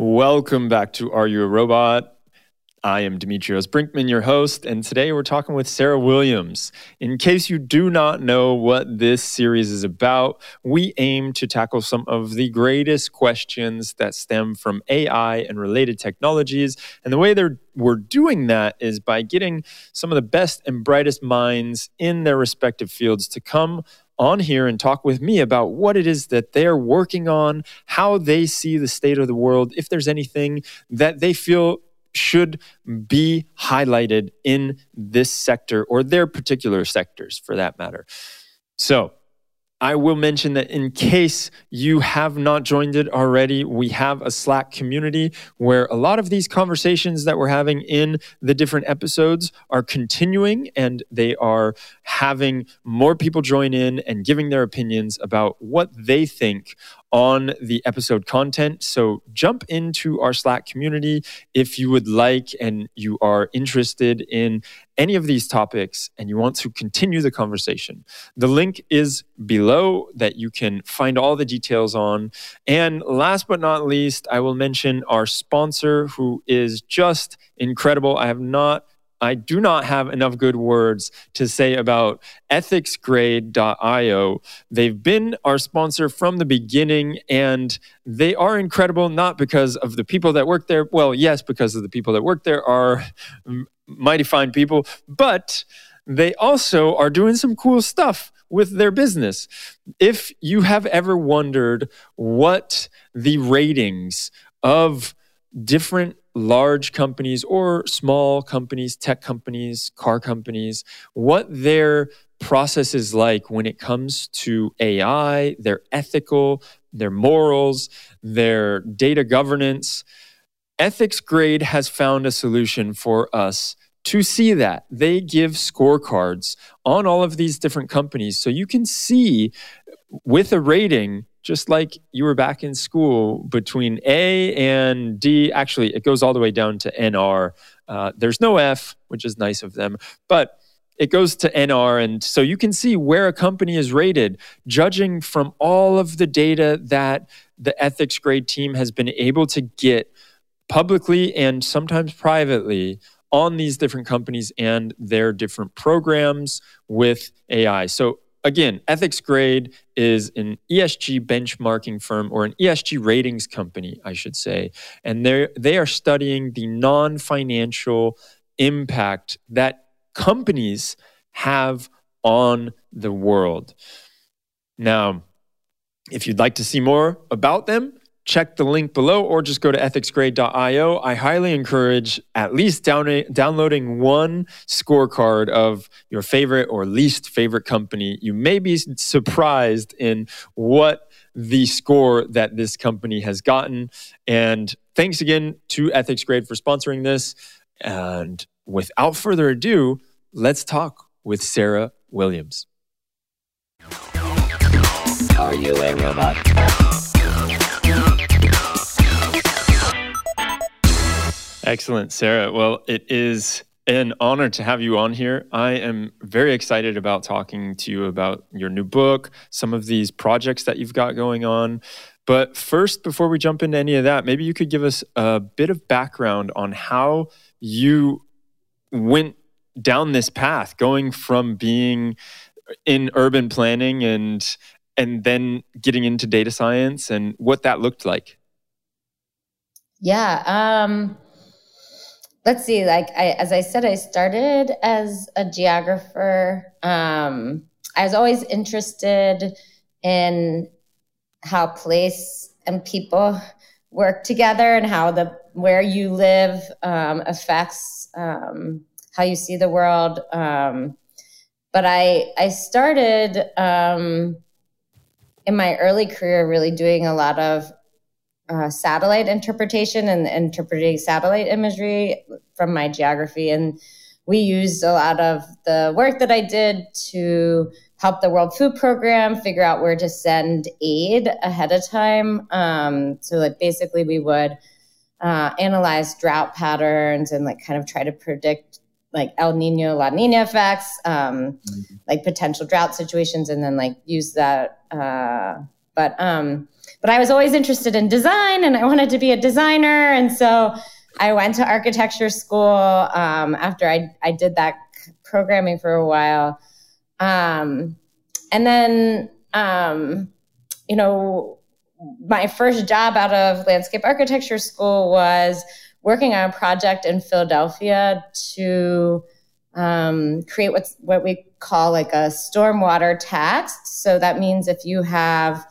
Welcome back to Are You a Robot? I am Demetrios Brinkmann, your host, and today we're talking with Sarah Williams. In case you do not know what this series is about, we aim to tackle some of the greatest questions that stem from AI and related technologies. And the way we're doing that is by getting some of the best and brightest minds in their respective fields to come on here and talk with me about what it is that they're working on, how they see the state of the world, if there's anything that they feel should be highlighted in this sector or their particular sectors for that matter. So, I will mention that in case you have not joined it already, we have a Slack community where a lot of these conversations that we're having in the different episodes are continuing and they are having more people join in and giving their opinions about what they think on the episode content. So jump into our Slack community if you would like and you are interested in any of these topics and you want to continue the conversation. The link is below that you can find all the details on. And last but not least, I will mention our sponsor who is just incredible. I have not I do not have enough good words to say about ethicsgrade.io. They've been our sponsor from the beginning and they are incredible not because of the people that work there. Well, yes, because of the people that work there are mighty fine people, but they also are doing some cool stuff with their business. If you have ever wondered what the ratings of different large companies or small companies, tech companies, car companies, what their process is like when it comes to AI, their ethical, their morals, their data governance. Ethics Grade has found a solution for us to see that. They give scorecards on all of these different companies. So you can see with a rating just like you were back in school between A and D. Actually, it goes all the way down to NR. Uh, there's no F, which is nice of them, but it goes to NR. And so you can see where a company is rated, judging from all of the data that the ethics grade team has been able to get publicly and sometimes privately on these different companies and their different programs with AI. So again, Ethics Grade is an ESG benchmarking firm or an ESG ratings company, I should say, and they they are studying the non-financial impact that companies have on the world. Now, if you'd like to see more about them, check the link below or just go to ethicsgrade.io. I highly encourage at least down- downloading one scorecard of your favorite or least favorite company. You may be surprised in what the score that this company has gotten. And thanks again to Ethics Grade for sponsoring this. And without further ado, let's talk with Sarah Williams. Are you a robot? Excellent, Sarah. Well, it is an honor to have you on here. I am very excited about talking to you about your new book, some of these projects that you've got going on. But first, before we jump into any of that, maybe you could give us a bit of background on how you went down this path, going from being in urban planning and and then getting into data science and what that looked like. Yeah. Um let's see like I, as i said i started as a geographer. Um, i was always interested in how place and people work together and how the where you live um, affects um, how you see the world. Um, but i i started um, in my early career really doing a lot of uh, satellite interpretation and interpreting satellite imagery from my geography. And we used a lot of the work that I did to help the World Food Program figure out where to send aid ahead of time. Um, so, like, basically, we would uh, analyze drought patterns and, like, kind of try to predict like El Nino, La Nina effects, um, mm-hmm. like potential drought situations, and then like use that uh, But um, but I was always interested in design, and I wanted to be a designer, and so I went to architecture school um, after I I did that programming for a while, um, and then um, you know my first job out of landscape architecture school was working on a project in Philadelphia to um, create what's what we call like a stormwater tax. So that means if you have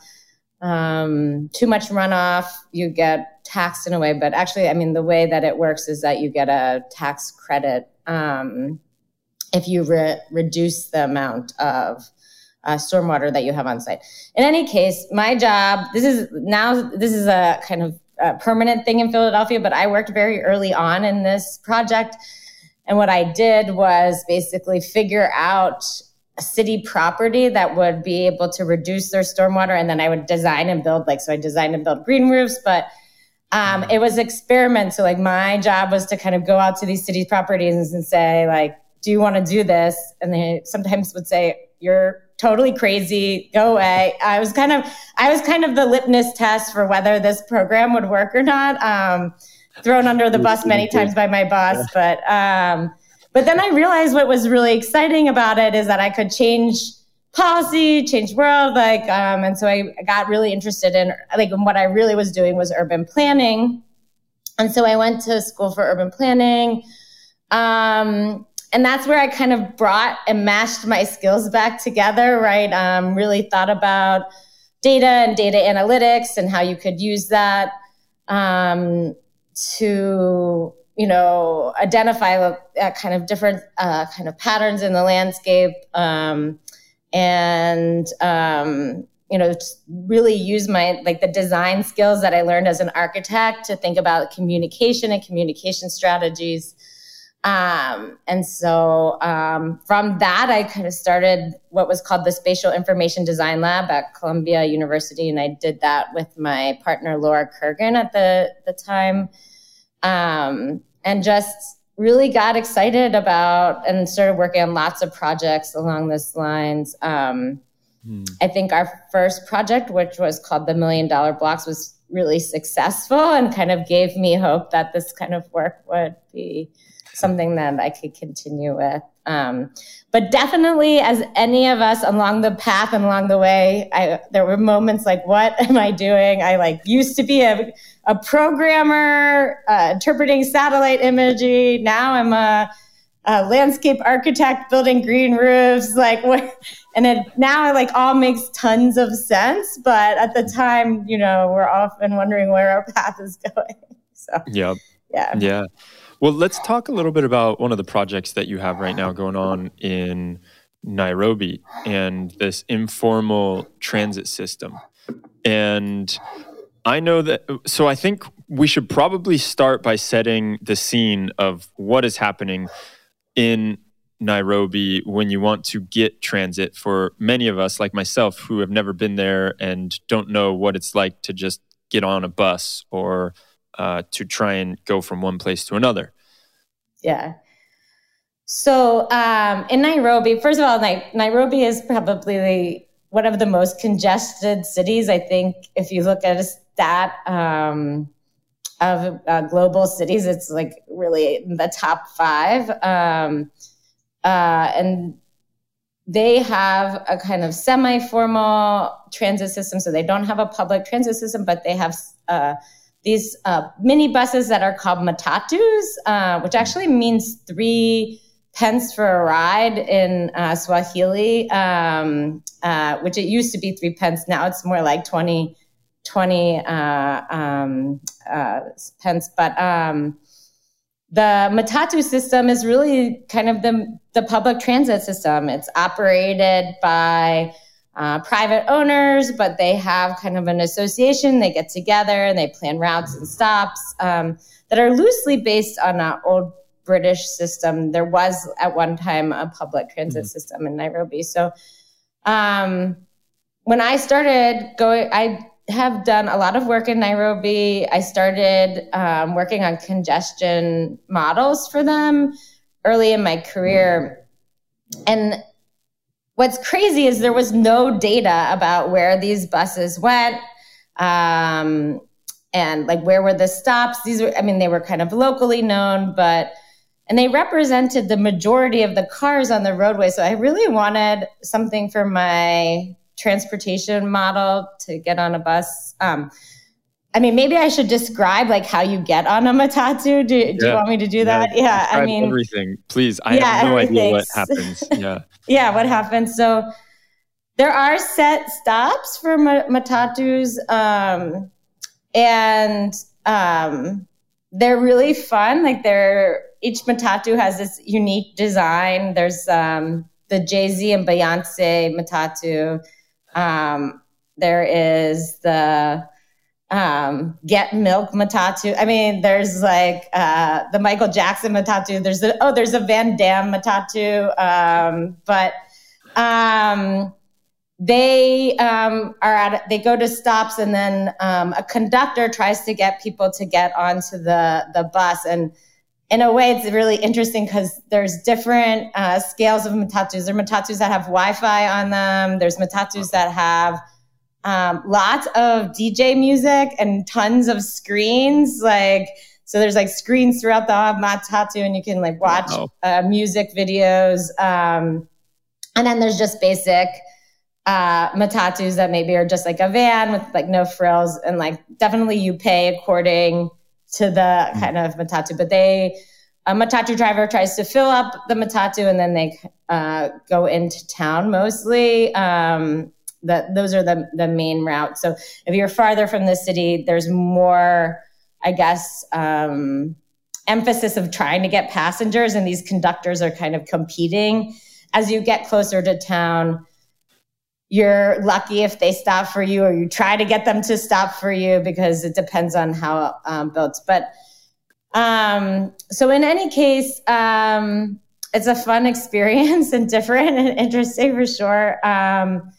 um, too much runoff, you get taxed in a way. But actually, I mean, the way that it works is that you get a tax credit um, if you re- reduce the amount of uh, stormwater that you have on site. In any case, my job, this is now, this is a kind of a permanent thing in Philadelphia, but I worked very early on in this project. And what I did was basically figure out city property that would be able to reduce their stormwater. And then I would design and build, like, so I designed and built green roofs, but um, it was experiment. So like my job was to kind of go out to these city properties and say, like, do you want to do this? And they sometimes would say, you're totally crazy go away i was kind of i was kind of the litmus test for whether this program would work or not um, thrown under the bus many times by my boss but um, but then i realized what was really exciting about it is that i could change policy change world like um, and so i got really interested in like what i really was doing was urban planning and so i went to school for urban planning um, and that's where I kind of brought and mashed my skills back together, right? Um, really thought about data and data analytics and how you could use that um, to, you know, identify uh, kind of different uh, kind of patterns in the landscape um, and, um, you know, really use my like the design skills that I learned as an architect to think about communication and communication strategies um, and so um, from that, I kind of started what was called the Spatial Information Design Lab at Columbia University. And I did that with my partner, Laura Kurgan, at the, the time. Um, and just really got excited about and started working on lots of projects along this lines. Um, hmm. I think our first project, which was called the Million Dollar Blocks, was really successful and kind of gave me hope that this kind of work would be something that I could continue with. Um, but definitely, as any of us along the path and along the way, I, there were moments like, "What am I doing?" I like used to be a, a programmer uh, interpreting satellite imagery. Now I'm a, a, landscape architect building green roofs. Like what? And it now it like all makes tons of sense. But at the time, you know, we're often wondering where our path is going. So yeah, yeah, yeah. Well, let's talk a little bit about one of the projects that you have right now going on in Nairobi and this informal transit system. And I know that, so I think we should probably start by setting the scene of what is happening in Nairobi when you want to get transit for many of us, like myself, who have never been there and don't know what it's like to just get on a bus or uh, to try and go from one place to another. Yeah. So um, in Nairobi, first of all, Nairobi is probably one of the most congested cities. I think if you look at stat um, of uh, global cities, it's like really the top five. Um, uh, and they have a kind of semi-formal transit system, so they don't have a public transit system, but they have uh, these uh, mini buses that are called matatus, uh, which actually means three pence for a ride in uh, Swahili, um, uh, which it used to be three pence. Now it's more like 20, 20 uh, um, uh, pence. But um, the matatu system is really kind of the, the public transit system. It's operated by uh, private owners, but they have kind of an association. They get together and they plan routes and stops um, that are loosely based on an old British system. There was at one time a public transit mm-hmm. system in Nairobi. So um, when I started going, I have done a lot of work in Nairobi. I started um, working on congestion models for them early in my career. And what's crazy is there was no data about where these buses went um, and like where were the stops. These were, I mean, they were kind of locally known, but and they represented the majority of the cars on the roadway. So I really wanted something for my transportation model to get on a bus. Um, I mean, maybe I should describe like how you get on a matatu. Do, do you want me to do that? Yeah, yeah I mean everything. Please, I yeah, have no everything. idea what happens. Yeah, yeah, what happens? So there are set stops for matatus, um, and um, they're really fun. Like they're each matatu has this unique design. There's um, the Jay Z and Beyonce matatu. Um, there is the um, Get Milk matatu. I mean, there's like uh, the Michael Jackson matatu. There's the oh, there's a Van Damme matatu. Um, but um, they um, are at they go to stops and then um, a conductor tries to get people to get onto the the bus and in a way it's really interesting because there's different uh, scales of matatus there are matatus that have wi-fi on them. There's matatus that have um, lots of dj music and tons of screens like so there's like screens throughout the matatu and you can like watch uh, music videos um, and then there's just basic uh, matatus that maybe are just like a van with like no frills and like definitely you pay according to the kind of matatu but they a matatu driver tries to fill up the matatu and then they uh, go into town mostly. Um, that those are the, the main routes. So if you're farther from the city there's more i guess um, emphasis of trying to get passengers and these conductors are kind of competing. As you get closer to town you're lucky if they stop for you or you try to get them to stop for you because it depends on how um, built. But um, so in any case um, it's a fun experience and different and interesting for sure. Um,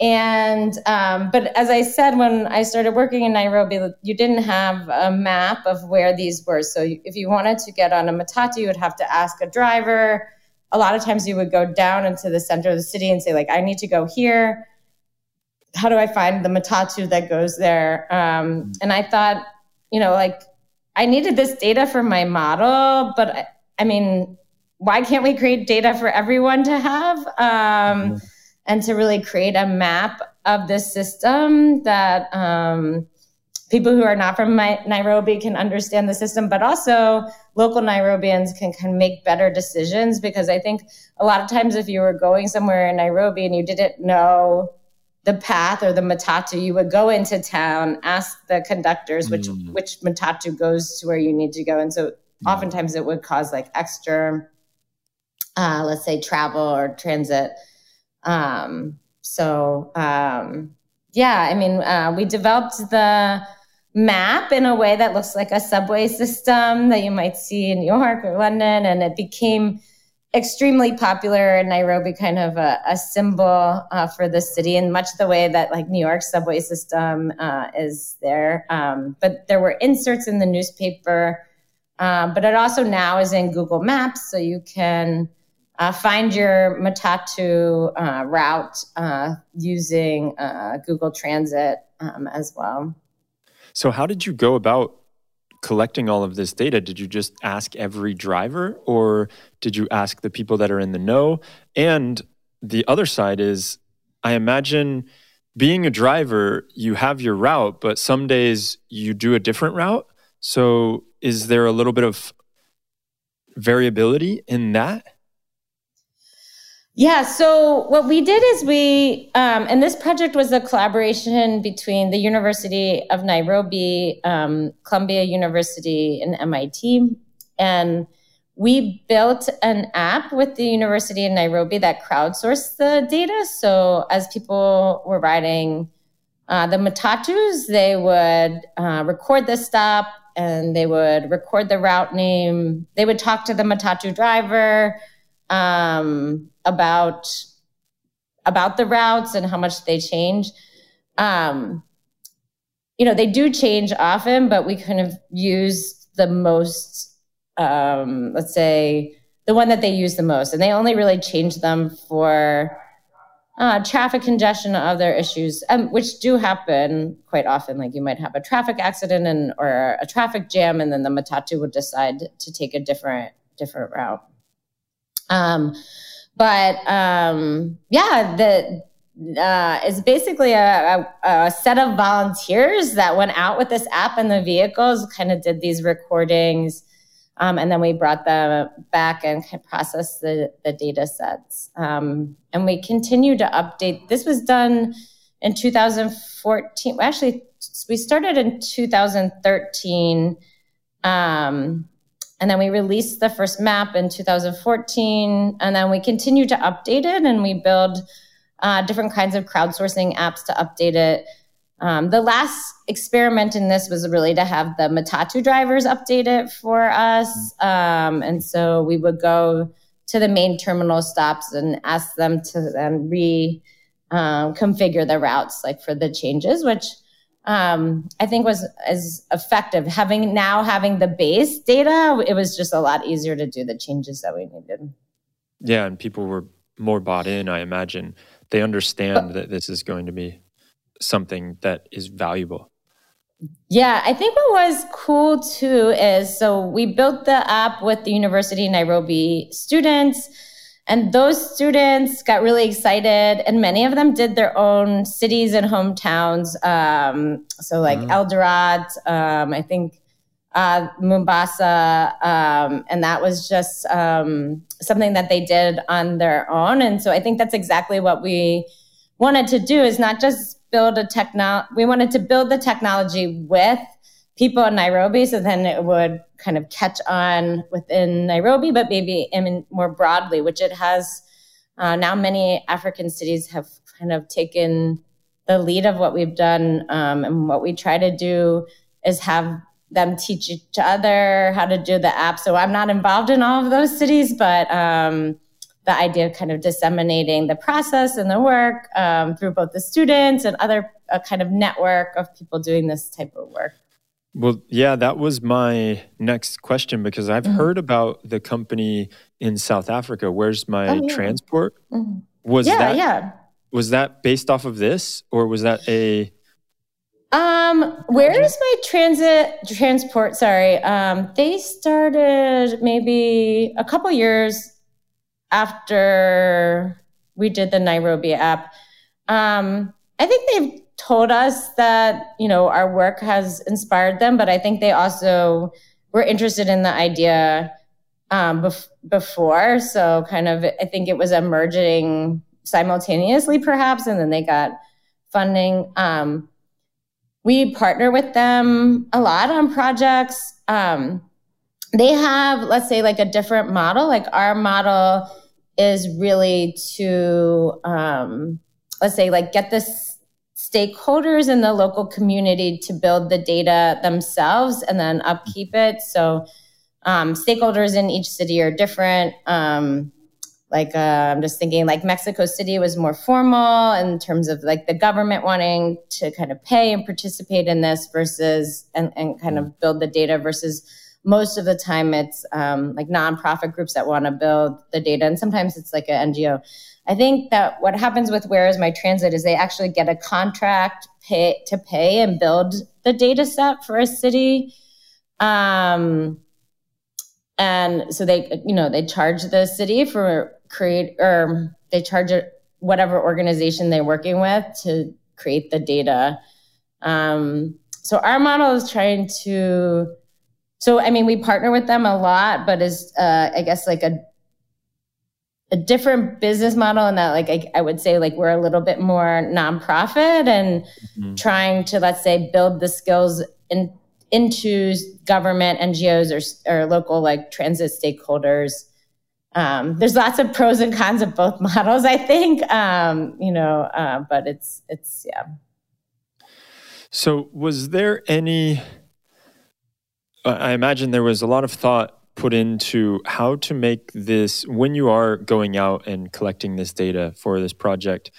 and um, but as i said when i started working in nairobi you didn't have a map of where these were. So if you wanted to get on a matatu you would have to ask a driver a lot of times you would go down into the center of the city and say like i need to go here how do i find the matatu that goes there um, and i thought you know like i needed this data for my model but i, I mean why can't we create data for everyone to have um, mm-hmm. and to really create a map of this system that um, people who are not from Nairobi can understand the system, but also local Nairobians can, can make better decisions because I think a lot of times if you were going somewhere in Nairobi and you didn't know the path or the matatu, you would go into town, ask the conductors which mm. which matatu goes to where you need to go, and so oftentimes it would cause like extra, uh, let's say travel or transit. Um, so um, yeah, I mean, uh, we developed the map in a way that looks like a subway system that you might see in New York or London. And it became extremely popular in Nairobi, kind of a, a symbol uh, for the city, in much the way that like New York subway system uh, is there. Um, but there were inserts in the newspaper. Um, but it also now is in Google Maps, so you can uh, find your Matatu uh, route uh, using Google Transit um, as well. So, how did you go about collecting all of this data? Did you just ask every driver or did you ask the people that are in the know? And the other side is, I imagine being a driver, you have your route, but some days you do a different route. So, is there a little bit of variability in that? Yeah, so what we did is we, um, and this project was a collaboration between the University of Nairobi, um, Columbia University, and MIT. And we built an app with the University of Nairobi that crowdsourced the data. So as people were riding uh, the matatus, they would uh, record the stop and they would record the route name. They would talk to the matatu driver um, about about the routes and how much they change. Um, you know, they do change often, but we kind of use the most, um, let's say, the one that they use the most, and they only really change them for uh, traffic congestion, other issues, um, which do happen quite often. Like you might have a traffic accident and or a traffic jam, and then the matatu would decide to take a different different route. Um, but um, yeah, the uh, it's basically a, a, a, set of volunteers that went out with this app and the vehicles, kind of did these recordings, um, and then we brought them back and processed the, the data sets. Um, and we continue to update. This was done in 2014. Actually, we started in 2013. Um, and then we released the first map in 2014. And then we continue to update it and we build uh, different kinds of crowdsourcing apps to update it. Um, the last experiment in this was really to have the Matatu drivers update it for us. Um, and so we would go to the main terminal stops and ask them to then re um, configure the routes like for the changes, which um, I think was as effective. Having now having the base data, it was just a lot easier to do the changes that we needed. Yeah, and people were more bought in, I imagine. They understand but, that this is going to be something that is valuable. Yeah, I think what was cool too is so we built the app with the University of Nairobi students, and those students got really excited, and many of them did their own cities and hometowns. Um, so, like mm. Um, I think uh, Mombasa, um, and that was just um, something that they did on their own. And so, I think that's exactly what we wanted to do is not just build a techno we wanted to build the technology with people in Nairobi so then it would kind of catch on within Nairobi but maybe in more broadly which it has uh, now many African cities have kind of taken the lead of what we've done um, and what we try to do is have them teach each other how to do the app so I'm not involved in all of those cities but um, the idea of kind of disseminating the process and the work um, through both the students and other a kind of network of people doing this type of work. Well, yeah, that was my next question because I've mm-hmm. heard about the company in South Africa. Where's my oh, yeah. transport? Mm-hmm. Was yeah, that yeah. Was that based off of this, or was that a? Um, where is my transit transport? Sorry, um, they started maybe a couple years after we did the Nairobi app. Um, I think they've told us that you know our work has inspired them, but I think they also were interested in the idea um, bef- before. So kind of, I think it was emerging simultaneously, perhaps, and then they got funding. Um, we partner with them a lot on projects. Um, they have, let's say, like a different model. Like our model is really to um, let's say like get the stakeholders in the local community to build the data themselves and then upkeep it. So um, stakeholders in each city are different. Um, like uh, i'm just thinking like mexico city was more formal in terms of like the government wanting to kind of pay and participate in this versus and, and kind of build the data versus most of the time it's um, like nonprofit groups that want to build the data. And sometimes it's like an ngo i think that what happens with where is my transit is they actually get a contract pay to pay and build the data set for a city. Um, and so they you know they charge the city for create or they charge whatever organization they're working with to create the data. Um, so our model is trying to so I mean, we partner with them a lot, but is uh, I guess like a a different business model in that like I, I, would say like we're a little bit more nonprofit and mm-hmm. trying to let's say build the skills in, into government ngos or, or local like transit stakeholders um, there's lots of pros and cons of both models i think um, you know uh, but it's it's yeah so was there any I imagine there was a lot of thought put into how to make this when you are going out and collecting this data for this project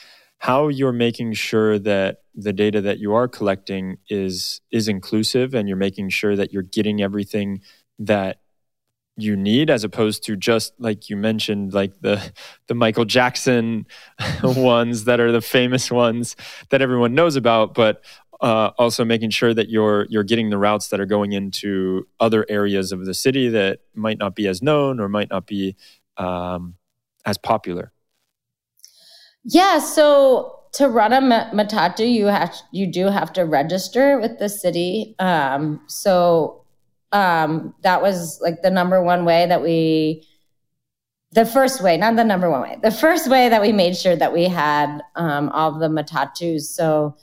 how you're making sure that the data that you are collecting is is inclusive and you're making sure that you're getting everything that you need as opposed to just like you mentioned like the the Michael Jackson ones that are the famous ones that everyone knows about but uh, also making sure that you're you're getting the routes that are going into other areas of the city that might not be as known or might not be um, as popular. Yeah so to run a matatu you have you do have to register with the city. Um, so um, that was like the number one way that we the first way not the number one way the first way that we made sure that we had um, all the matatus. So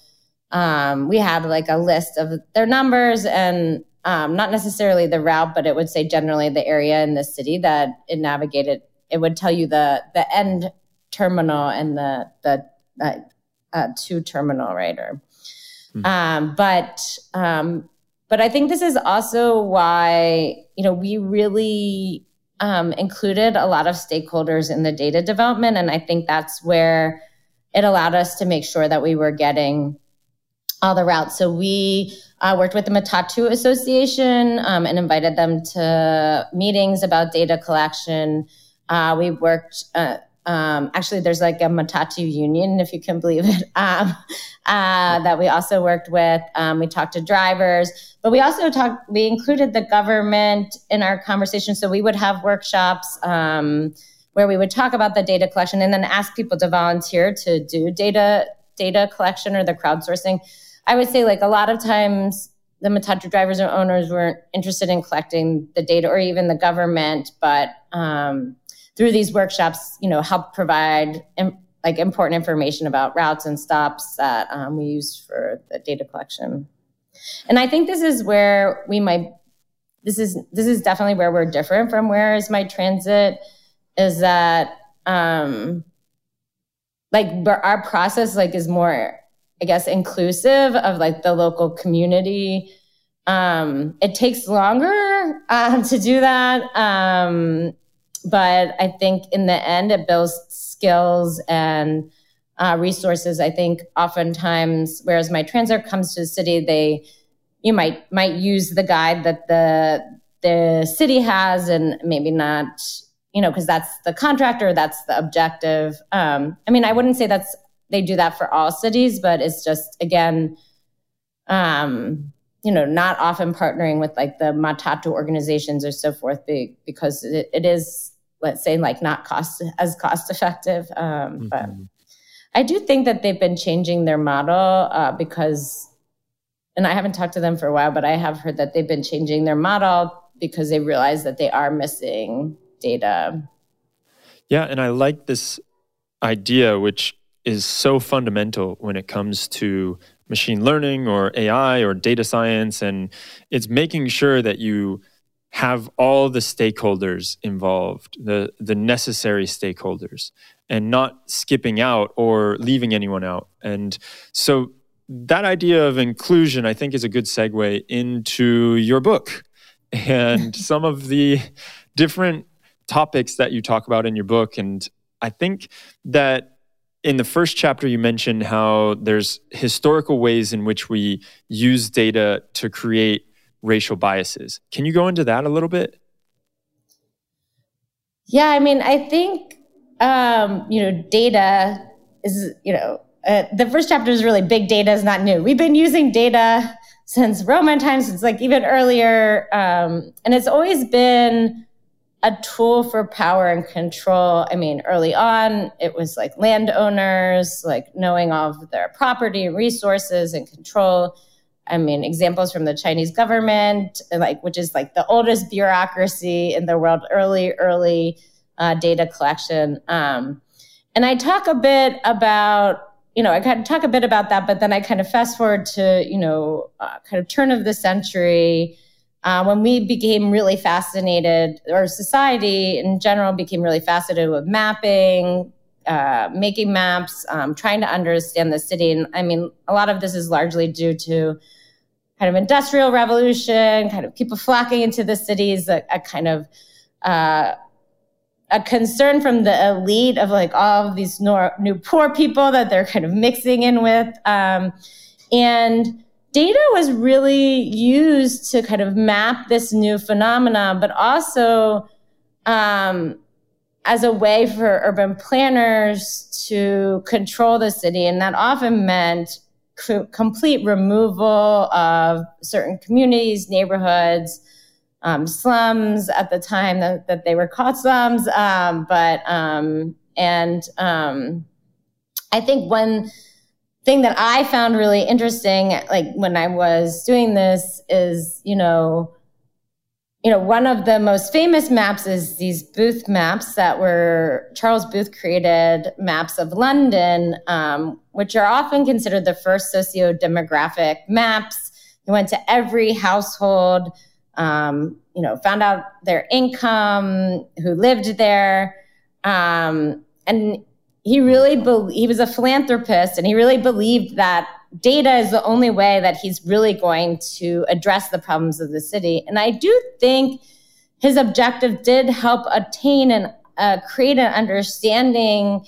um, we had like a list of their numbers and um, not necessarily the route but it would say generally the area in the city that it navigated it would tell you the the end terminal and the the uh, uh, two terminal or mm-hmm. um, but um, but I think this is also why, you know, we really um, included a lot of stakeholders in the data development. And I think that's where it allowed us to make sure that we were getting all the routes. So we uh, worked with the Matatu Association um, and invited them to meetings about data collection. Uh, we worked, uh, um, actually, there's like a Matatu union, if you can believe it, um, uh, that we also worked with. Um, we talked to drivers, but we also talked, we included the government in our conversation. So we would have workshops um, where we would talk about the data collection and then ask people to volunteer to do data data collection or the crowdsourcing. I would say like a lot of times the Matatu drivers or owners weren't interested in collecting the data or even the government, but um, through these workshops, you know, help provide Im- like important information about routes and stops that um, we use for the data collection. And I think this is where we might. This is this is definitely where we're different from where is my transit. Is that um, like our process like is more, I guess, inclusive of like the local community. Um, it takes longer uh, to do that. Um, but I think in the end, it builds skills and uh, resources. I think oftentimes, whereas my transit comes to the city, they you might might use the guide that the the city has, and maybe not, you know, because that's the contractor, that's the objective. Um, I mean, I wouldn't say that's they do that for all cities, but it's just again. Um, you know, not often partnering with like the Matatu organizations or so forth, because it, it is, let's say, like not cost as cost effective. Um, mm-hmm. But I do think that they've been changing their model uh, because, and I haven't talked to them for a while, but I have heard that they've been changing their model because they realize that they are missing data. Yeah, and I like this idea, which is so fundamental when it comes to machine learning or AI or data science. And it's making sure that you have all the stakeholders involved, the, the necessary stakeholders, and not skipping out or leaving anyone out. And so that idea of inclusion, I think, is a good segue into your book and some of the different topics that you talk about in your book. And I think that in the first chapter, you mentioned how there's historical ways in which we use data to create racial biases. Can you go into that a little bit? Yeah, I mean, I think um, you know, data is you know, uh, the first chapter is really big data is not new. We've been using data since Roman times, since like even earlier, um, and it's always been a tool for power and control. I mean, early on, it was like landowners, like knowing all of their property, resources, and control. I mean, examples from the Chinese government, like which is like the oldest bureaucracy in the world, early, early uh, data collection. Um, and I talk a bit about, you know, I kind of talk a bit about that, but then I kind of fast forward to, you know, uh, kind of turn of the century uh, when we became really fascinated, or society in general became really fascinated with mapping, uh, making maps, um, trying to understand the city. And I mean, a lot of this is largely due to kind of industrial revolution, kind of people flocking into the cities, a, a kind of uh, a concern from the elite of like all of these new, new poor people that they're kind of mixing in with. Um, and data was really used to kind of map this new phenomena, but also um, as a way for urban planners to control the city. And that often meant complete removal of certain communities, neighborhoods, um, slums at the time that, that they were called slums. Um, but, um, and um, I think one thing that I found really interesting, like when I was doing this, is, you know, you know, one of the most famous maps is these Booth maps that were Charles Booth created maps of London, um, which are often considered the first socio-demographic maps. He went to every household, um, you know, found out their income, who lived there, um, and he really be- he was a philanthropist, and he really believed that data is the only way that he's really going to address the problems of the city. And I do think his objective did help attain and uh, create an understanding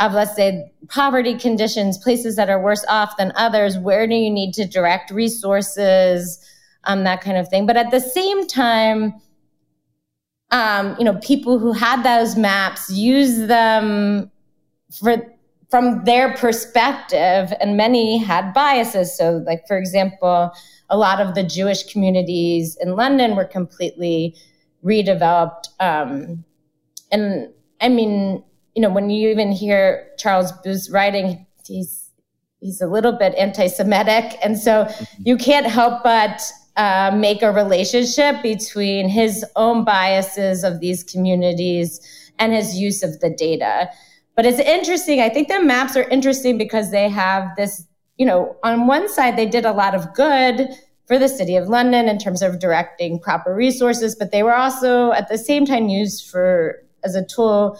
of, let's say, poverty conditions, places that are worse off than others. Where do you need to direct resources? Um, that kind of thing. But at the same time, um, you know, people who had those maps use them for from their perspective, and many had biases. So, like, for example, a lot of the Jewish communities in London were completely redeveloped. Um, and I mean, you know, when you even hear Charles Booth's writing, he's he's a little bit anti-Semitic, and so mm-hmm. you can't help but uh, make a relationship between his own biases of these communities and his use of the data. But it's interesting. I think the maps are interesting because they have this, you know, on one side, they did a lot of good for the city of London in terms of directing proper resources, but they were also at the same time used for as a tool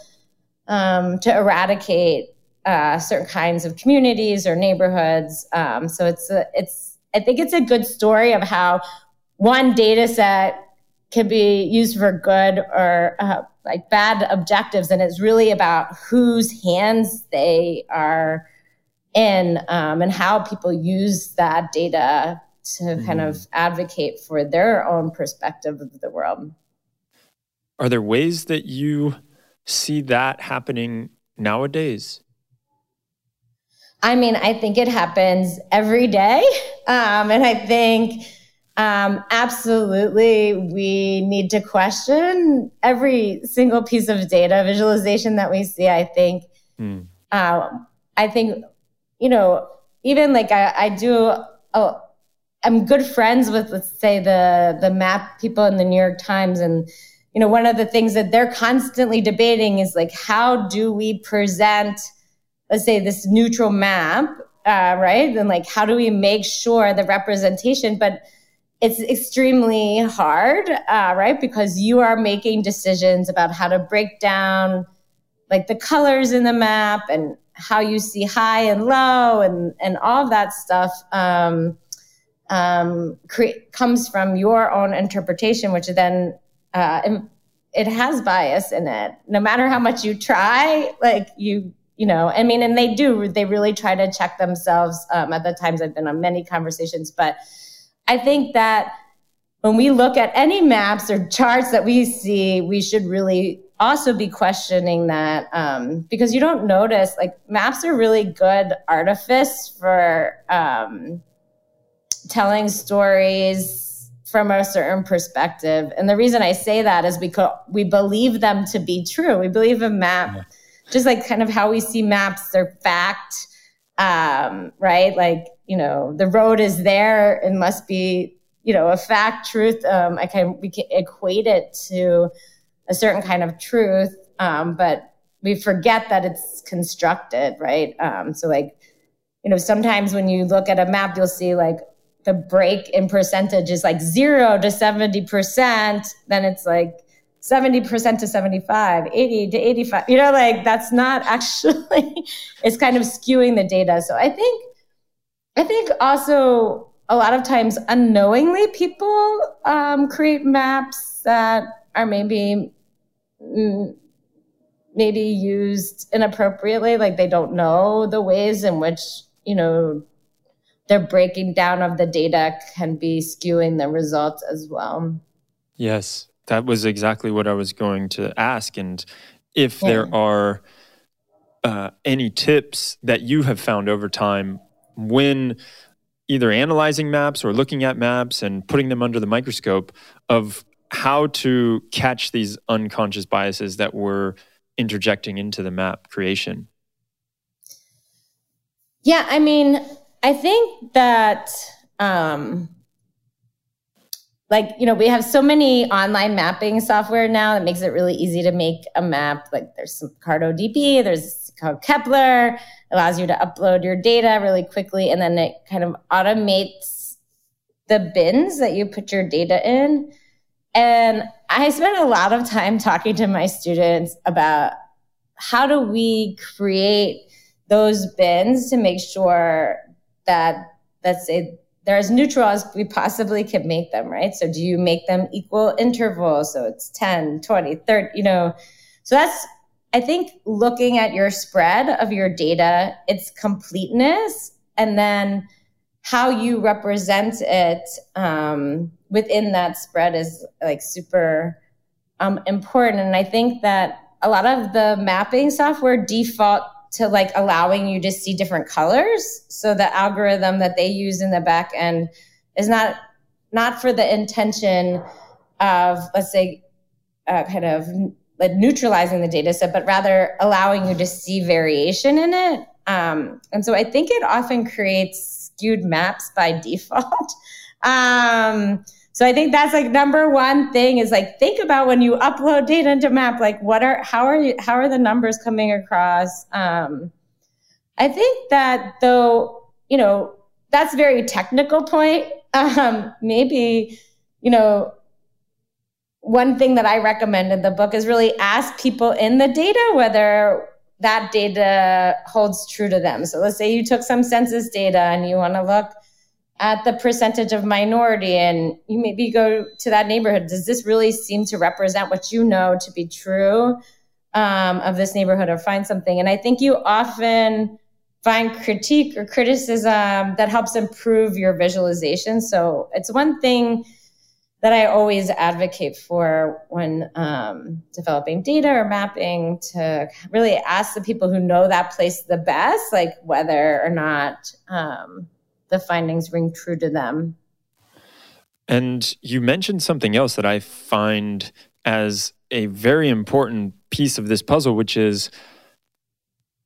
um, to eradicate uh, certain kinds of communities or neighborhoods. Um, so it's a, it's I think it's a good story of how one data set can be used for good or uh, like bad objectives and it's really about whose hands they are in um, and how people use that data to mm-hmm. kind of advocate for their own perspective of the world are there ways that you see that happening nowadays i mean i think it happens every day um, and i think um, absolutely, we need to question every single piece of data visualization that we see. I think, mm. um, I think, you know, even like I, I do. Oh, I'm good friends with, let's say, the the map people in the New York Times, and you know, one of the things that they're constantly debating is like, how do we present, let's say, this neutral map, uh, right? And like, how do we make sure the representation, but it's extremely hard, uh, right? Because you are making decisions about how to break down like the colors in the map and how you see high and low and, and all of that stuff um, um, cre- comes from your own interpretation, which then uh, it has bias in it. No matter how much you try, like you, you know, I mean, and they do, they really try to check themselves. Um, at the times I've been on many conversations, but I think that when we look at any maps or charts that we see, we should really also be questioning that um, because you don't notice like maps are really good artifice for um, telling stories from a certain perspective. And the reason I say that is because we believe them to be true. We believe a map, yeah. just like kind of how we see maps, they're fact, um, right? Like you know, the road is there. It must be, you know, a fact, truth. Um, I can we can equate it to a certain kind of truth, um, but we forget that it's constructed, right? Um, so like, you know, sometimes when you look at a map, you'll see like the break in percentage is like zero to 70%. Then it's like 70% to 75, 80 to 85. You know, like that's not actually, it's kind of skewing the data. So I think I think also a lot of times unknowingly people um, create maps that are maybe mm, maybe used inappropriately like they don't know the ways in which you know their breaking down of the data can be skewing the results as well. Yes, that was exactly what I was going to ask. And if yeah. there are uh, any tips that you have found over time when either analyzing maps or looking at maps and putting them under the microscope of how to catch these unconscious biases that we're interjecting into the map creation? Yeah, I mean, I think that um, like you know we have so many online mapping software now that makes it really easy to make a map like there's some CartoDB there's called Kepler allows you to upload your data really quickly and then it kind of automates the bins that you put your data in and i spent a lot of time talking to my students about how do we create those bins to make sure that let's say they're as neutral as we possibly can make them, right? So do you make them equal intervals? So it's 10, 20, 30, you know. So that's, I think, looking at your spread of your data, its completeness, and then how you represent it um, within that spread is like super um, important. And I think that a lot of the mapping software default to like allowing you to see different colors. So the algorithm that they use in the back end is not not for the intention of let's say uh, kind of like neutralizing the data set, but rather allowing you to see variation in it. Um, and so I think it often creates skewed maps by default. um, so I think that's like number one thing is like think about when you upload data into map, like what are how are you how are the numbers coming across? Um, I think that though, you know, that's very technical point. Um, maybe, you know, one thing that I recommend in the book is really ask people in the data whether that data holds true to them. So let's say you took some census data and you want to look at the percentage of minority and you maybe go to that neighborhood. Does this really seem to represent what you know to be true um, of this neighborhood or find something? And i think you often find critique or criticism that helps improve your visualization. So it's one thing that i always advocate for when um, developing data or mapping to really ask the people who know that place the best like whether or not um, the findings ring true to them. And you mentioned something else that I find as a very important piece of this puzzle, which is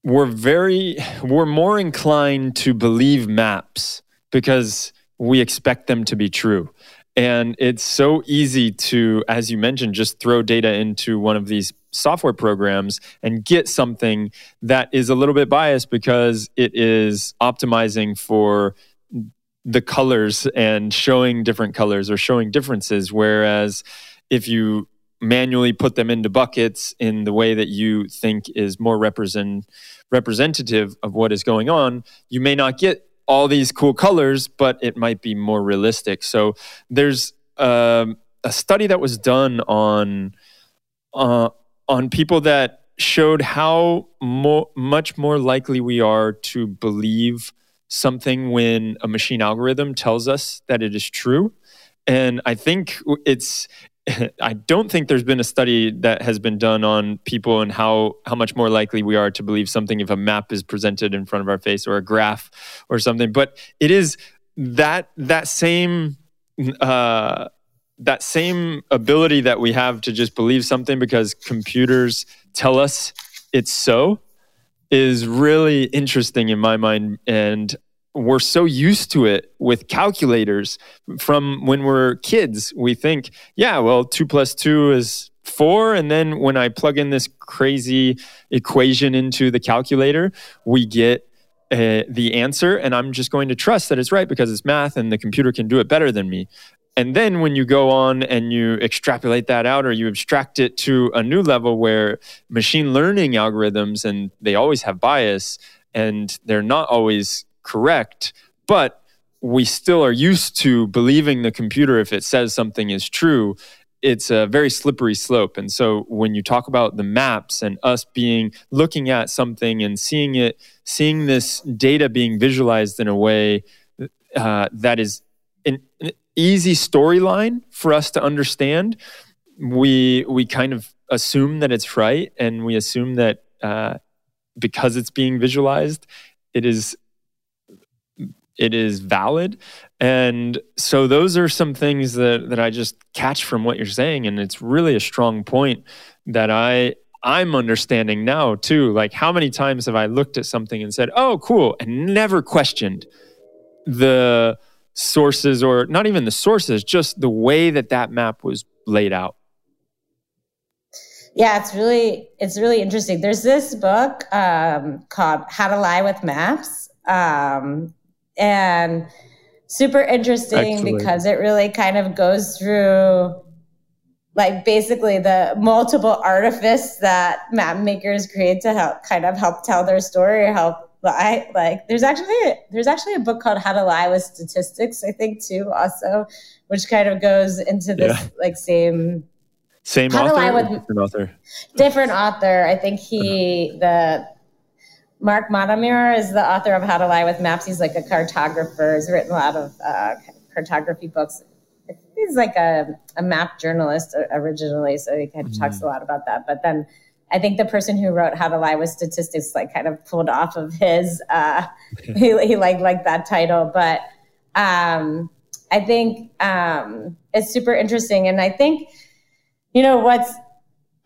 we're very we're more inclined to believe maps because we expect them to be true. And it's so easy to, as you mentioned, just throw data into one of these software programs and get something that is a little bit biased because it is optimizing for the colors and showing different colors or showing differences. Whereas if you manually put them into buckets in the way that you think is more represent representative of what is going on, you may not get all these cool colors, but it might be more realistic. So there's um, a study that was done on uh, on people that showed how mo- much more likely we are to believe something when a machine algorithm tells us that it is true. And I think it's I don't think there's been a study that has been done on people and how how much more likely we are to believe something if a map is presented in front of our face or a graph or something. But it is that that same uh, that same ability that we have to just believe something because computers tell us it's so is really interesting in my mind. And we're so used to it with calculators from when we're kids. We think, yeah, well, two plus two is four. And then when I plug in this crazy equation into the calculator, we get uh, the answer. And I'm just going to trust that it's right because it's math and the computer can do it better than me. And then when you go on and you extrapolate that out or you abstract it to a new level where machine learning algorithms and they always have bias and they're not always correct, but we still are used to believing the computer if it says something is true. It's a very slippery slope. And so when you talk about the maps and us being looking at something and seeing it, seeing this data being visualized in a way uh, that is an, an easy storyline for us to understand, we we kind of assume that it's right, and we assume that uh, because it's being visualized, it is it is valid. And so those are some things that that I just catch from what you're saying, and it's really a strong point that I I'm understanding now too. Like how many times have I looked at something and said, "Oh, cool," and never questioned the sources or not even the sources, just the way that that map was laid out. Yeah, it's really it's really interesting. There's this book um, called How to Lie with Maps, um, and super interesting Excellent. because it really kind of goes through like basically the multiple artifice that map makers create to help kind of help tell their story or help lie. Like there's actually there's actually a book called How to Lie with Statistics, I think too, also, which kind of goes into this yeah. like same same How author, to lie with different author. Different author. I think he uh-huh. the Mark Monmonier is the author of How to Lie with Maps. He's like a cartographer. He's written a lot of uh, cartography books. He's like a, a map journalist originally, so he kind of mm-hmm. talks a lot about that. But then I think the person who wrote How to Lie with Statistics like kind of pulled off of his. Uh, he he liked like that title, but um, I think um, it's super interesting, and I think you know what's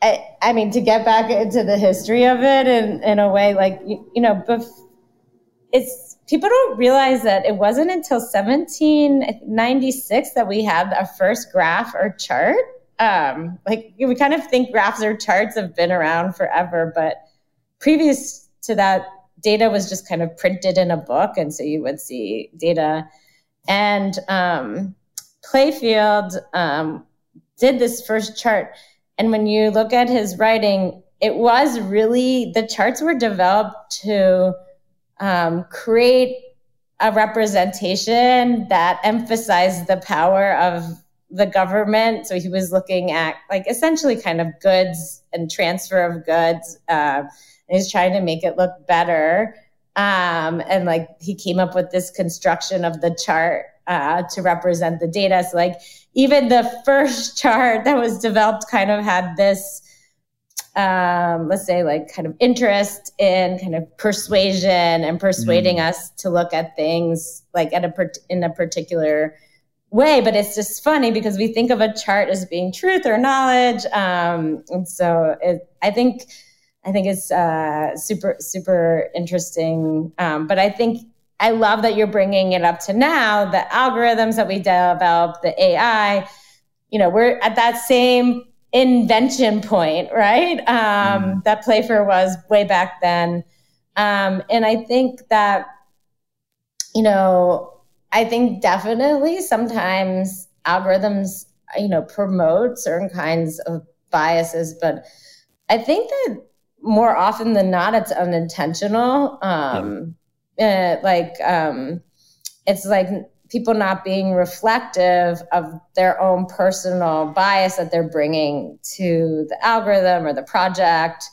I, I, mean to get back into the history of it in, in a way like you, you know bef- it's people don't realize that it wasn't until 1796 that we had our first graph or chart um, like we kind of think graphs or charts have been around forever but previous to that data was just kind of printed in a book and so you would see data and um, Playfair um, did this first chart. And when you look at his writing, it was really the charts were developed to um, create a representation that emphasized the power of the government. So he was looking at like essentially kind of goods and transfer of goods. Uh, and he's trying to make it look better. Um, and like he came up with this construction of the chart uh, to represent the data. So like even the first chart that was developed kind of had this um, let's say like kind of interest in kind of persuasion and persuading mm. us to look at things like at a in a particular way. But it's just funny because we think of a chart as being truth or knowledge. Um, and so it, i think i think it's uh, super super interesting. Um, but i think I love that you're bringing it up to now, the algorithms that we develop, the AI, you know, we're at that same invention point, right? Um, mm. That Playfair was way back then. Um, and I think that, you know, I think definitely sometimes algorithms, you know, promote certain kinds of biases, but I think that more often than not, it's unintentional. Um, uh, like um, it's like people not being reflective of their own personal bias that they're bringing to the algorithm or the project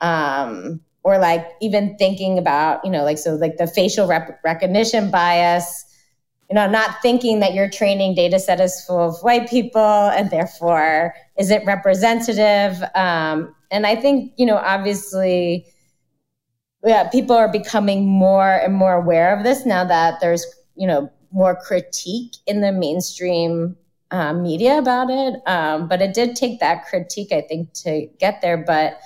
um, or like even thinking about you know like so like the facial rep- recognition bias you know not thinking that your training data set is full of white people and therefore is it representative um, and i think you know obviously yeah, people are becoming more and more aware of this now that there's, you know, more critique in the mainstream uh, media about it. Um, but it did take that critique, I think, to get there. But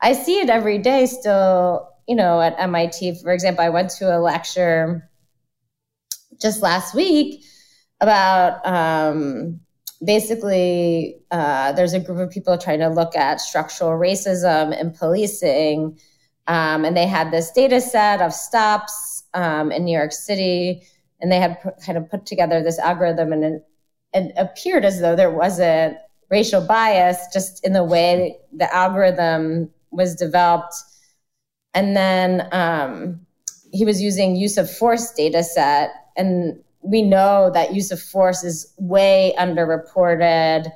I see it every day still, you know, at MIT. For example, I went to a lecture just last week about um, basically uh, there's a group of people trying to look at structural racism and policing um, and they had this data set of stops um, in New York City, and they had kind of put together this algorithm, and it, it appeared as though there wasn't racial bias just in the way the algorithm was developed. And then um, he was using use of force data set, and we know that use of force is way underreported.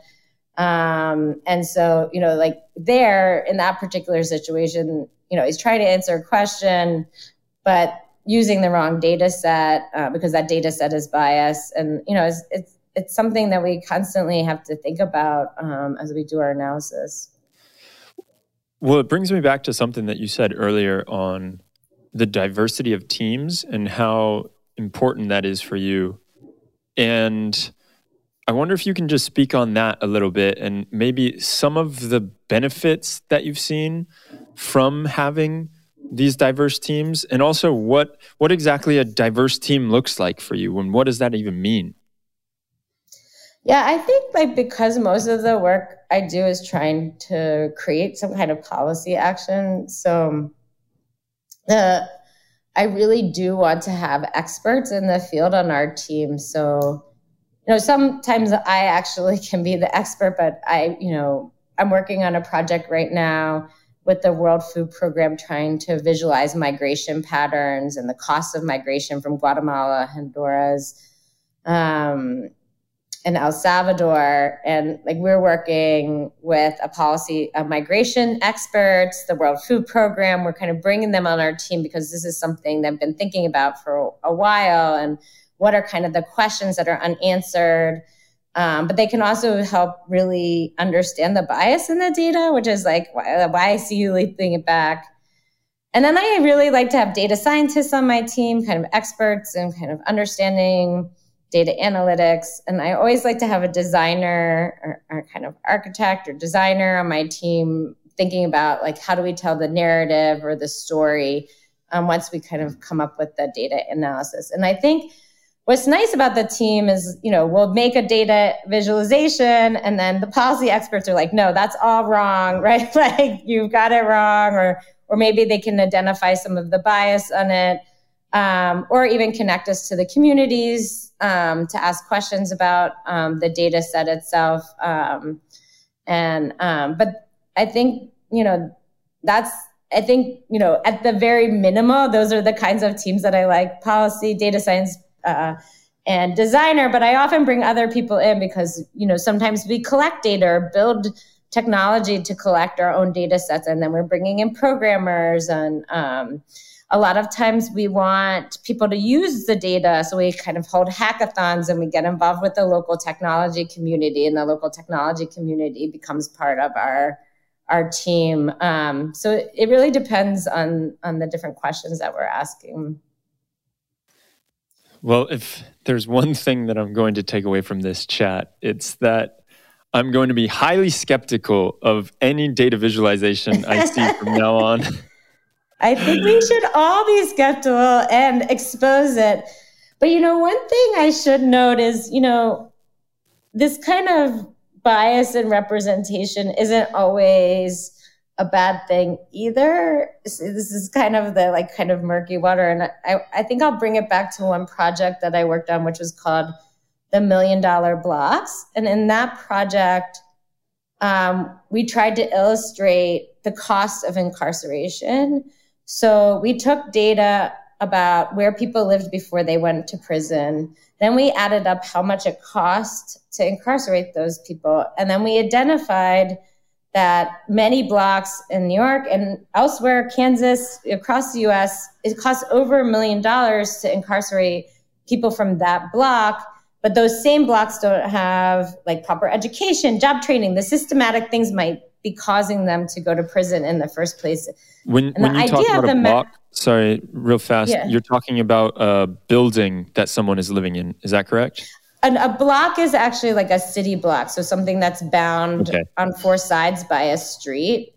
Um, and so, you know, like there in that particular situation, you know, he's trying to answer a question, but using the wrong data set uh, because that data set is biased. And, you know, it's, it's, it's something that we constantly have to think about um, as we do our analysis. Well, it brings me back to something that you said earlier on the diversity of teams and how important that is for you. And I wonder if you can just speak on that a little bit and maybe some of the benefits that you've seen from having these diverse teams and also what what exactly a diverse team looks like for you and what does that even mean? Yeah, I think like because most of the work I do is trying to create some kind of policy action. So the I really do want to have experts in the field on our team. So you know, sometimes I actually can be the expert, but I, you know, I'm working on a project right now with the World Food Program trying to visualize migration patterns and the cost of migration from Guatemala, Honduras, um, and El Salvador. And like we're working with a policy of migration experts, the World Food Program. We're kind of bringing them on our team because this is something that I've been thinking about for a while. And what are kind of the questions that are unanswered. Um, but they can also help really understand the bias in the data, which is like why, why I see you leaping it back. And then I really like to have data scientists on my team, kind of experts in kind of understanding data analytics. And I always like to have a designer or, or kind of architect or designer on my team thinking about like how do we tell the narrative or the story um, once we kind of come up with the data analysis. And I think what's nice about the team is, you know, we'll make a data visualization and then the policy experts are like, no, that's all wrong, right? like you've got it wrong, or or maybe they can identify some of the bias on it. Um, or even connect us to the communities um, to ask questions about um, the data set itself. Um, and um, but I think you know that's I think you know at the very minimal, those are the kinds of teams that I like: policy, data science, uh, and designer, but I often bring other people in because, you know, sometimes we collect data or build technology to collect our own data sets. And then we're bringing in programmers. And um, a lot of times we want people to use the data. So we kind of hold hackathons and we get involved with the local technology community, and the local technology community becomes part of our our team. Um, so it really depends on on the different questions that we're asking. Well, if there's one thing that I'm going to take away from this chat, it's that I'm going to be highly skeptical of any data visualization I see from now on. I think we should all be skeptical and expose it. But you know, one thing I should note is, you know, this kind of bias and representation isn't always a bad thing either. This is kind of the like kind of murky water. And I, I think I'll bring it back to one project that I worked on, which was called the Million Dollar Blocks. And in that project, um, we tried to illustrate the cost of incarceration. So we took data about where people lived before they went to prison. Then we added up how much it cost to incarcerate those people. And then we identified that many blocks in New York and elsewhere, Kansas, across the US, it costs over a million dollars to incarcerate people from that block. But those same blocks don't have like proper education, job training, the systematic things might be causing them to go to prison in the first place. When, when you talk about a block, sorry, real fast, yeah. you're talking about a building that someone is living in. Is that correct? An, a block is actually like a city block, so something that's bound okay. on four sides by a street.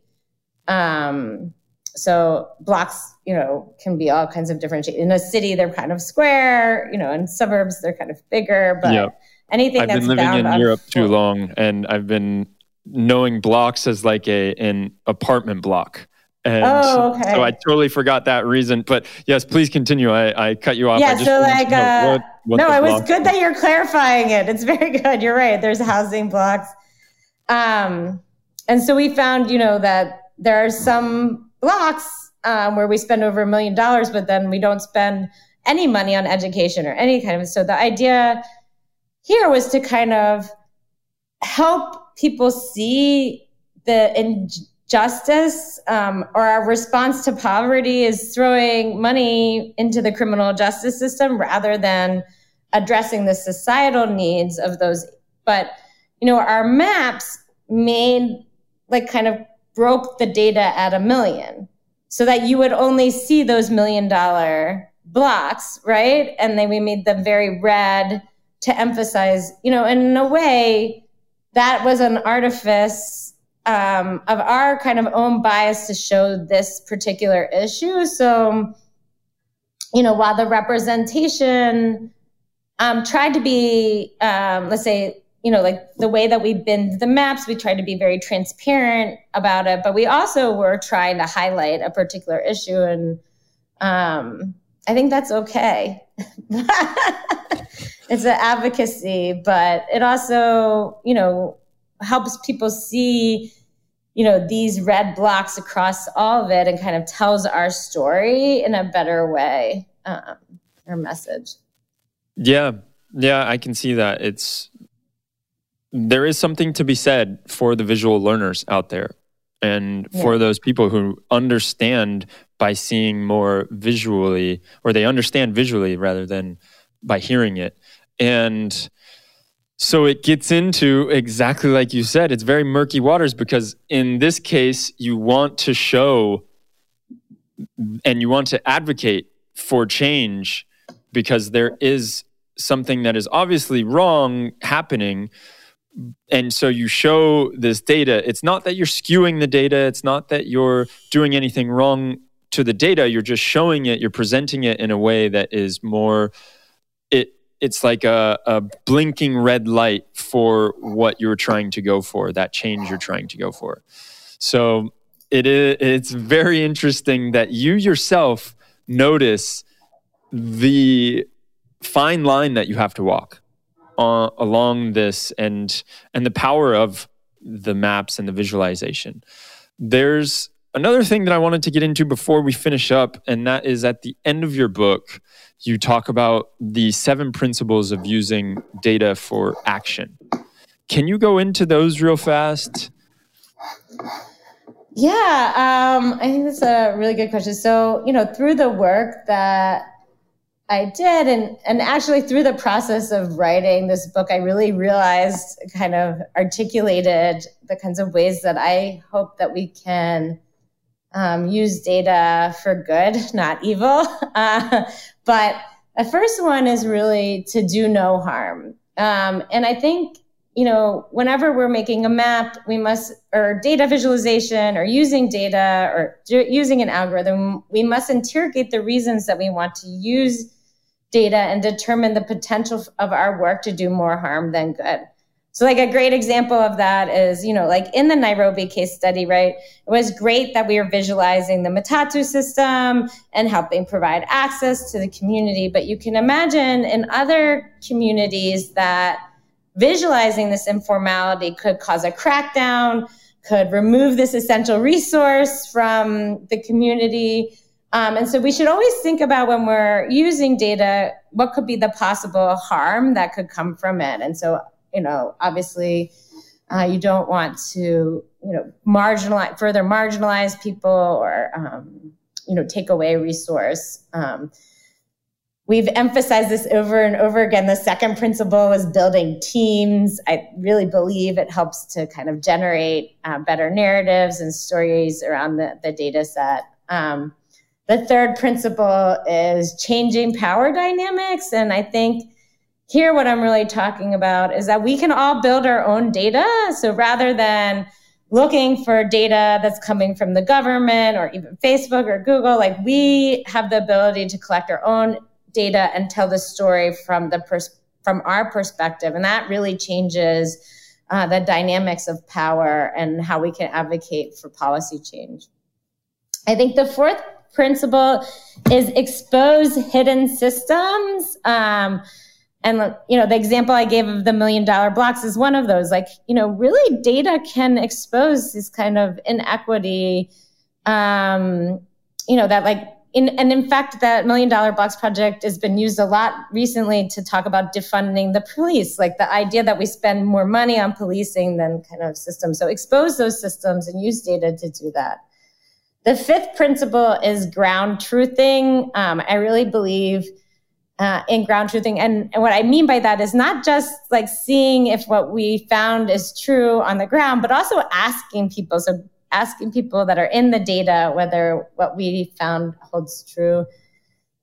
Um, so blocks, you know, can be all kinds of different shapes. In a city, they're kind of square. You know, in suburbs, they're kind of bigger. But yep. anything I've that's been living in Europe four, too long, and I've been knowing blocks as like a an apartment block. And oh, okay. So I totally forgot that reason. But yes, please continue. I, I cut you off. Yeah, so like, uh, what no, it was good that you're clarifying it. It's very good. You're right. There's housing blocks. Um, and so we found, you know, that there are some blocks um, where we spend over a million dollars, but then we don't spend any money on education or any kind of. So the idea here was to kind of help people see the injustice um, or our response to poverty is throwing money into the criminal justice system rather than addressing the societal needs of those. But, you know, our maps made like kind of broke the data at a million so that you would only see those million dollar blocks, right? And then we made them very red to emphasize, you know, in a way that was an artifice um, of our kind of own bias to show this particular issue. So, you know, while the representation um, tried to be, um, let's say, you know, like the way that we binned the maps, we tried to be very transparent about it, but we also were trying to highlight a particular issue. And um, I think that's okay. it's an advocacy, but it also, you know, helps people see, you know, these red blocks across all of it and kind of tells our story in a better way, um, message. Yeah. Yeah, I can see that. It's there is something to be said for the visual learners out there and yeah. for those people who understand by seeing more visually or they understand visually rather than by hearing it and so it gets into exactly like you said it's very murky waters because in this case you want to show and you want to advocate for change because there is something that is obviously wrong happening. And so you show this data. It's not that you're skewing the data. It's not that you're doing anything wrong to the data. You're just showing it. You're presenting it in a way that is more it it's like a, a blinking red light for what you're trying to go for that change you're trying to go for. So it is it's very interesting that you yourself notice the fine line that you have to walk uh, along this and and the power of the maps and the visualization. There's another thing that I wanted to get into before we finish up, and that is at the end of your book, you talk about the seven principles of using data for action. Can you go into those real fast? Yeah, um, I think that's a really good question. So, you know, through the work that I did. And, and actually, through the process of writing this book, I really realized, kind of articulated the kinds of ways that I hope that we can um, use data for good, not evil. Uh, but the first one is really to do no harm. Um, and I think, you know, whenever we're making a map, we must, or data visualization, or using data, or using an algorithm, we must interrogate the reasons that we want to use data and determine the potential of our work to do more harm than good. So like a great example of that is, you know, like in the Nairobi case study, right? It was great that we were visualizing the Matatu system and helping provide access to the community. But you can imagine in other communities that visualizing this informality could cause a crackdown, could remove this essential resource from the community, um, and so we should always think about when we're using data, what could be the possible harm that could come from it. And so, you know, obviously, uh, you don't want to, you know, marginalize further marginalize people or, um, you know, take away resource. Um, we've emphasized this over and over again. The second principle is building teams. I really believe it helps to kind of generate uh, better narratives and stories around the, the data set. The third principle is changing power dynamics. And I think here, what I'm really talking about is that we can all build our own data. So rather than looking for data that's coming from the government or even Facebook or Google, like we have the ability to collect our own data and tell the story from the pers- from our perspective, and that really changes uh, the dynamics of power and how we can advocate for policy change. I think the fourth principle is expose hidden systems. Um, and you know the example i gave of the million dollar blocks is one of those like you know really data can expose this kind of inequity um, you know that like in, and in fact, that Million Dollar Blocks project has been used a lot recently to talk about defunding the police, like the idea that we spend more money on policing than kind of systems. So expose those systems and use data to do that. The fifth principle is ground truthing. Um, I really believe uh, in ground truthing. And, and what I mean by that is not just like seeing if what we found is true on the ground, but also asking people. So asking people that are in the data whether what we found holds true.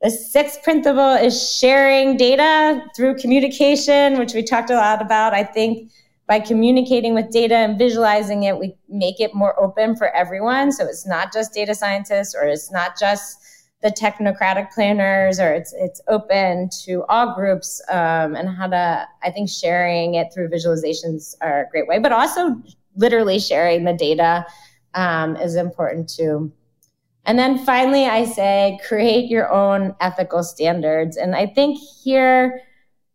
The sixth principle is sharing data through communication, which we talked a lot about. I think by communicating with data and visualizing it, we make it more open for everyone. So it's not just data scientists or it's not just the technocratic planners or it's it's open to all groups um, and how to i think sharing it through visualizations are a great way but also literally sharing the data um, is important too. And then finally, I say create your own ethical standards. And I think here,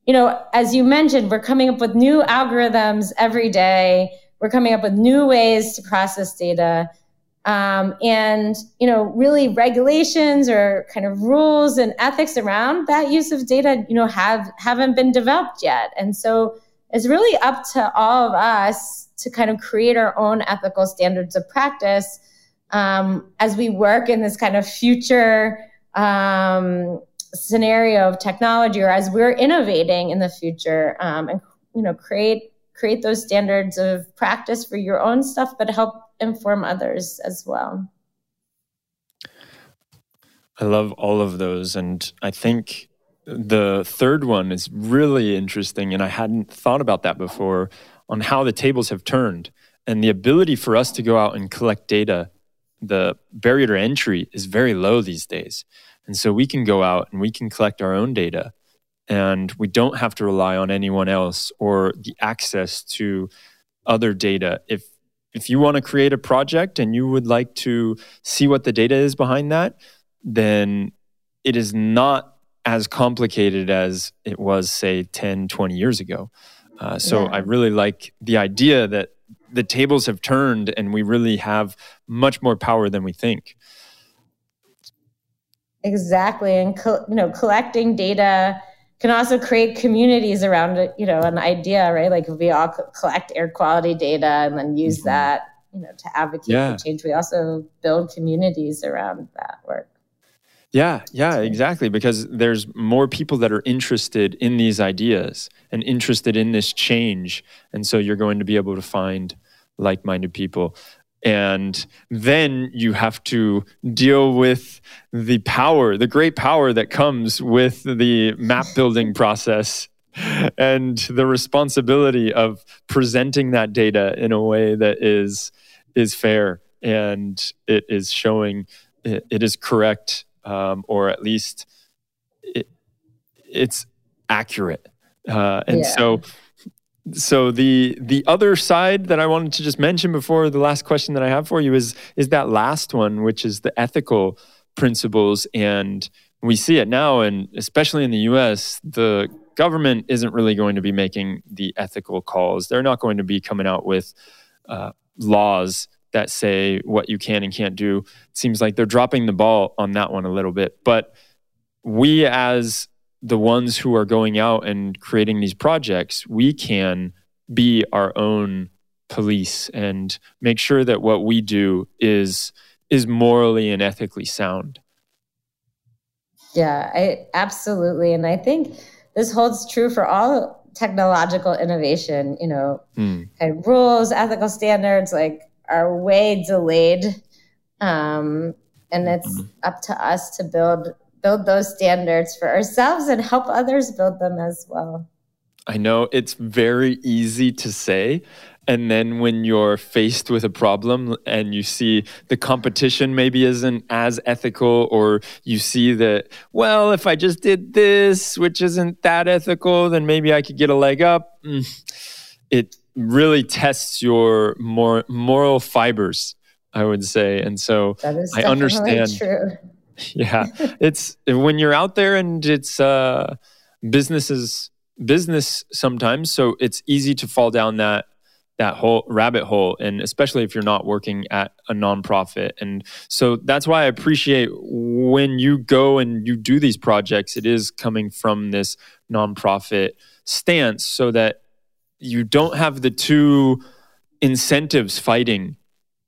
you know, as you mentioned, we're coming up with new algorithms every day. We're coming up with new ways to process data. Um, and, you know, really regulations or kind of rules and ethics around that use of data, you know, have, haven't been developed yet. And so it's really up to all of us to kind of create our own ethical standards of practice um, as we work in this kind of future um, scenario of technology or as we're innovating in the future um, and you know create create those standards of practice for your own stuff but help inform others as well. I love all of those and i think the third one is really interesting and i hadn't thought about that before on how the tables have turned and the ability for us to go out and collect data the barrier to entry is very low these days and so we can go out and we can collect our own data and we don't have to rely on anyone else or the access to other data if if you want to create a project and you would like to see what the data is behind that then it is not as complicated as it was say 10 20 years ago uh, so yeah. I really like the idea that the tables have turned and we really have much more power than we think. Exactly, and co- you know, collecting data can also create communities around it. You know, an idea, right? Like we all collect air quality data and then use mm-hmm. that, you know, to advocate yeah. for change, we also build communities around that work. Yeah, yeah, exactly. Because there's more people that are interested in these ideas and interested in this change. And so you're going to be able to find like minded people. And then you have to deal with the power, the great power that comes with the map building process and the responsibility of presenting that data in a way that is is fair and it is showing it, it is correct um, or at least it, it's accurate. Uh, and yeah. so, so the the other side that I wanted to just mention before the last question that I have for you is is that last one, which is the ethical principles, and we see it now, and especially in the U.S., the government isn't really going to be making the ethical calls. They're not going to be coming out with uh, laws that say what you can and can't do. It seems like they're dropping the ball on that one a little bit. But we, as the ones who are going out and creating these projects, we can be our own police and make sure that what we do is is morally and ethically sound. Yeah, I absolutely and I think this holds true for all technological innovation, you know, mm. of rules, ethical standards like are way delayed. Um, and it's mm-hmm. up to us to build build those standards for ourselves and help others build them as well. I know it's very easy to say. And then when you're faced with a problem and you see the competition maybe isn't as ethical, or you see that, well, if I just did this, which isn't that ethical, then maybe I could get a leg up. Mm, it really tests your more moral fibers, I would say. And so I understand. True. Yeah, it's when you're out there and it's uh, businesses business sometimes, so it's easy to fall down that that whole rabbit hole and especially if you're not working at a nonprofit. And so that's why i appreciate when you go and you do these projects it is coming from this nonprofit stance so that you don't have the two incentives fighting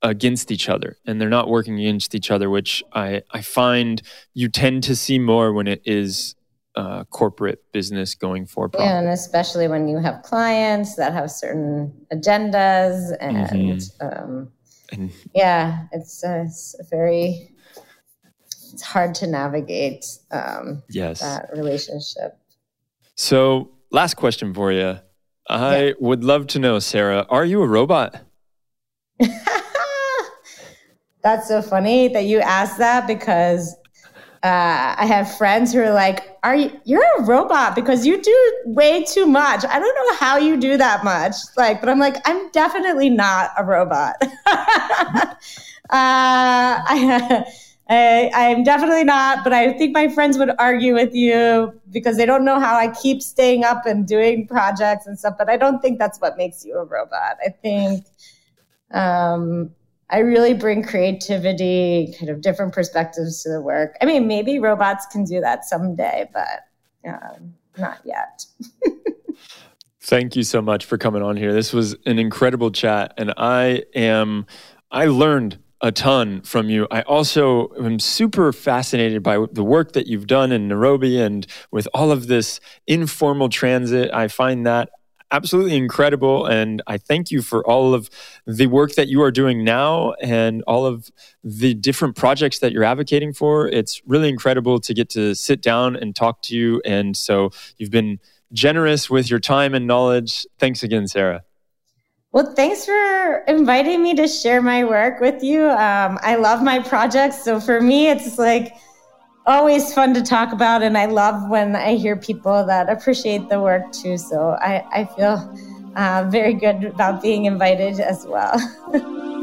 against each other and they're not working against each other which i i find you tend to see more when it is uh, corporate business going for profit. Yeah, and especially when you have clients that have certain agendas and, mm-hmm. um, and yeah, it's, uh, it's very it's hard to navigate um, yes that relationship. So, last question for you. I yeah. would love to know, Sarah, are you a robot? That's so funny that you asked that because uh, I have friends who are like, "Are you? You're a robot because you do way too much. I don't know how you do that much." Like, but I'm like, I'm definitely not a robot. uh, I, I, I'm definitely not, but I think my friends would argue with you because they don't know how I keep staying up and doing projects and stuff. But I don't think that's what makes you a robot. I think um, I really bring creativity, kind of different perspectives to the work. I mean, maybe robots can do that someday, but um, not yet. Thank you so much for coming on here. This was an incredible chat, and I am I learned a ton from you. I also am super fascinated by the work that you've done in Nairobi and with all of this informal transit. I find that absolutely incredible. And I thank you for all of the work that you are doing now and all of the different projects that you're advocating for. It's really incredible to get to sit down and talk to you. And so you've been generous with your time and knowledge. Thanks again, Sarah. Well, thanks for inviting me to share my work with you. Um, I love my projects. So for me, it's like, always fun to talk about and i love when i hear people that appreciate the work too so i, I feel uh, very good about being invited as well